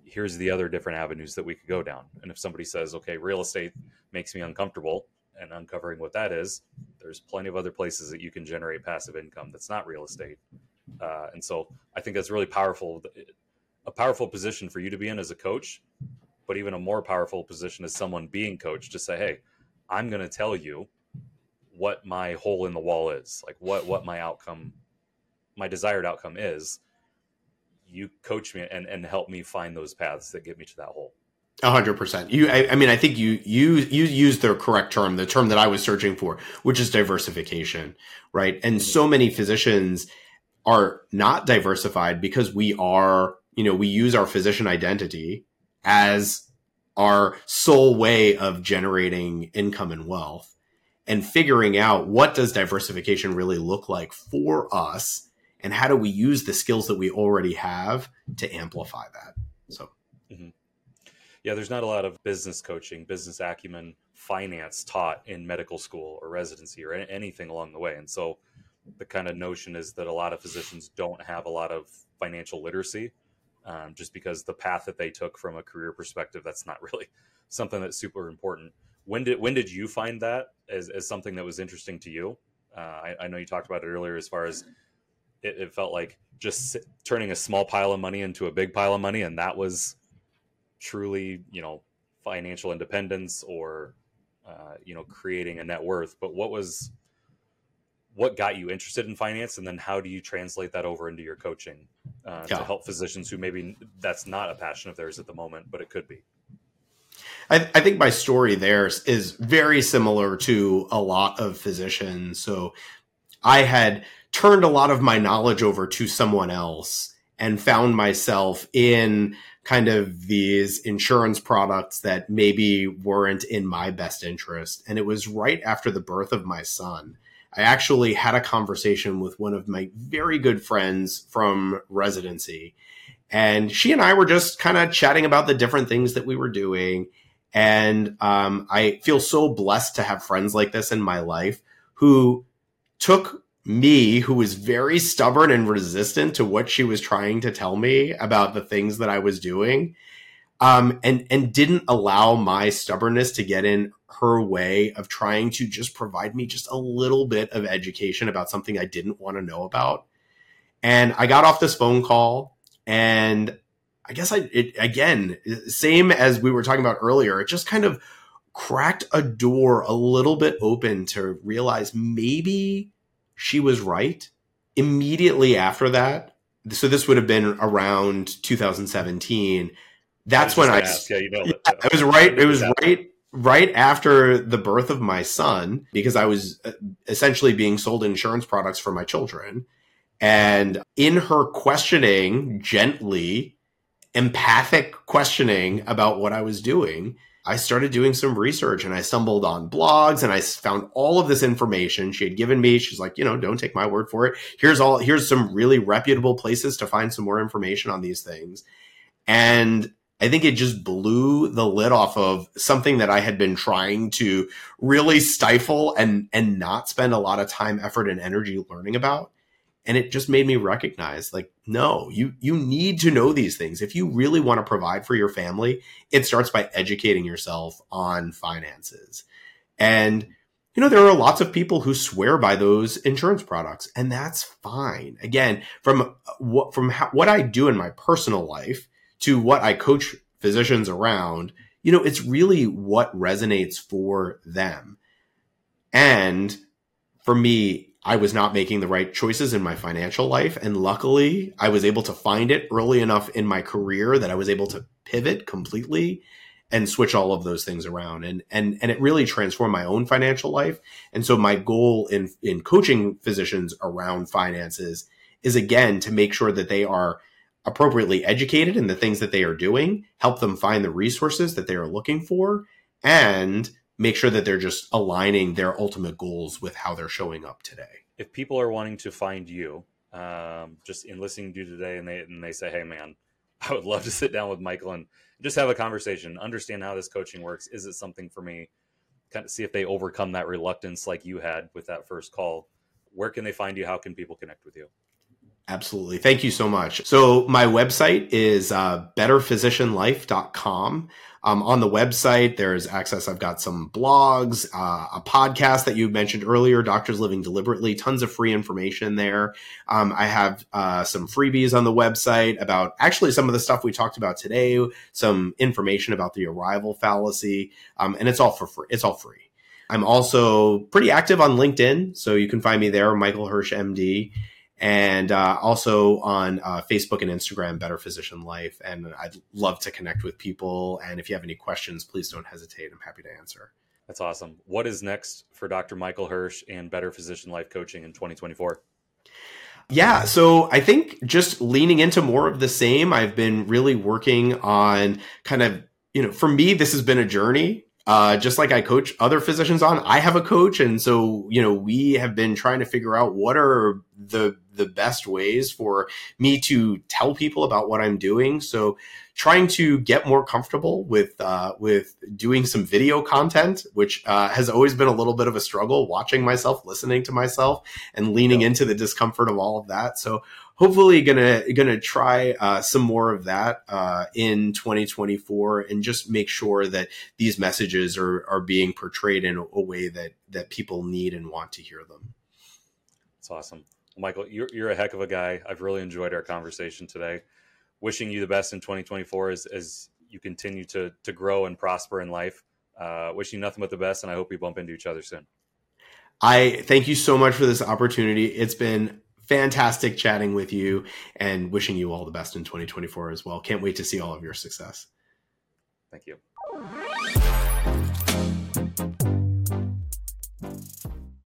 Here's the other different avenues that we could go down. And if somebody says, okay, real estate makes me uncomfortable, and uncovering what that is, there's plenty of other places that you can generate passive income that's not real estate. Uh, and so I think that's really powerful, a powerful position for you to be in as a coach, but even a more powerful position is someone being coached to say, hey, I'm going to tell you what my hole in the wall is, like what what my outcome, my desired outcome is. You coach me and and help me find those paths that get me to that hole.
A hundred percent. You, I, I, mean, I think you you you use the correct term, the term that I was searching for, which is diversification, right? And so mm-hmm. many physicians are not diversified because we are you know, we use our physician identity as our sole way of generating income and wealth and figuring out what does diversification really look like for us and how do we use the skills that we already have to amplify that. So. Mm-hmm.
yeah there's not a lot of business coaching business acumen finance taught in medical school or residency or anything along the way. And so the kind of notion is that a lot of physicians don't have a lot of financial literacy um, just because the path that they took from a career perspective that's not *laughs* really something that's super important. When did when did you find that as, as something that was interesting to you? Uh, I, I, know you talked about it earlier as far as it, it felt like just turning a small pile of money into a big pile of money and that was truly you know financial independence or uh, you know creating a net worth. But what was what got you interested in finance and then how do you translate that over into your coaching uh, yeah. to help physicians who maybe that's not a passion of theirs at the moment but it could be.
I, I, think my story there is very similar to a lot of physicians. So i had turned a lot of my knowledge over to someone else and found myself in kind of these insurance products that maybe weren't in my best interest. And it was right after the birth of my son I actually had a conversation with one of my very good friends from residency. And she and I were just kind of chatting about the different things that we were doing. And um, I feel so blessed to have friends like this in my life who took me, who was very stubborn and resistant to what she was trying to tell me about the things that I was doing, um, and and didn't allow my stubbornness to get in her way of trying to just provide me just a little bit of education about something I didn't want to know about. And I got off this phone call and I guess I, it, again, same as we were talking about earlier, it just kind of cracked a door a little bit open to realize maybe she was right. Immediately after that, so this would have been around 2017. That's I when I, yeah, you know, I was right. It was right right after the birth of my son because I was uh, essentially being sold insurance products for my children. And in her questioning, gently, empathic questioning about what I was doing, I started doing some research and I stumbled on blogs and I found all of this information she had given me. She's like, you know, don't take my word for it. Here's all, here's some really reputable places to find some more information on these things. And I think it just blew the lid off of something that I had been trying to really stifle and and not spend a lot of time, effort, and energy learning about. And it just made me recognize like, no, you you need to know these things. If you really want to provide for your family, it starts by educating yourself on finances. And you know, there are lots of people who swear by those insurance products, and that's fine. Again, from uh, what from how, what I do in my personal life, to what I coach physicians around, you know, it's really what resonates for them. And for me, I was not making the right choices in my financial life. And luckily, I was able to find it early enough in my career that I was able to pivot completely and switch all of those things around. And, and, and it really transformed my own financial life. And so my goal in, in coaching physicians around finances is again to make sure that they are appropriately educated in the things that they are doing, help them find the resources that they are looking for, and make sure that they're just aligning their ultimate goals with how they're showing up today.
If people are wanting to find you, um, just in listening to you today, and they and they say, "Hey, man, *laughs* I would love to sit down with Michael and just have a conversation, understand how this coaching works. Is it something for me? Kind of see if they overcome that reluctance like you had with that first call. Where can they find you? How can people connect with you?
Absolutely. Thank you so much. So my website is uh, betterphysicianlife.com. Um, on the website, there's access. I've got some blogs, uh, a podcast that you mentioned earlier, Doctors Living Deliberately, tons of free information there. Um, I have uh, some freebies on the website about actually some of the stuff we talked about today, some information about the arrival fallacy, um, and it's all for free. It's all free. I'm also pretty active on LinkedIn, so you can find me there, Michael Hersh, MD and uh, also on uh, Facebook and Instagram, Better Physician Life. And I'd love to connect with people. And if you have any questions, please don't hesitate. I'm happy to answer.
That's awesome. What is next for Dr. Michael Hersh and Better Physician Life Coaching in 2024?
Yeah, so I think just leaning into more of the same. I've been really working on kind of, you know, for me, this has been a journey. Uh, just like I coach other physicians on, I have a coach. And so, you know, we have been trying to figure out what are the, the best ways for me to tell people about what I'm doing. So trying to get more comfortable with, uh, with doing some video content, which, uh, has always been a little bit of a struggle watching myself, listening to myself and leaning yeah. into the discomfort of all of that. So hopefully gonna gonna try uh, some more of that uh, in 2024 and just make sure that these messages are are being portrayed in a way that that people need and want to hear them.
That's awesome, Michael. You're you're a heck of a guy. I've really enjoyed our conversation today. Wishing you the best in 2024 as as you continue to to grow and prosper in life. Uh, wishing you nothing but the best, and I hope we bump into each other soon.
I thank you so much for this opportunity. It's been fantastic chatting with you and wishing you all the best in 2024 as well. Can't wait to see all of your success.
Thank you.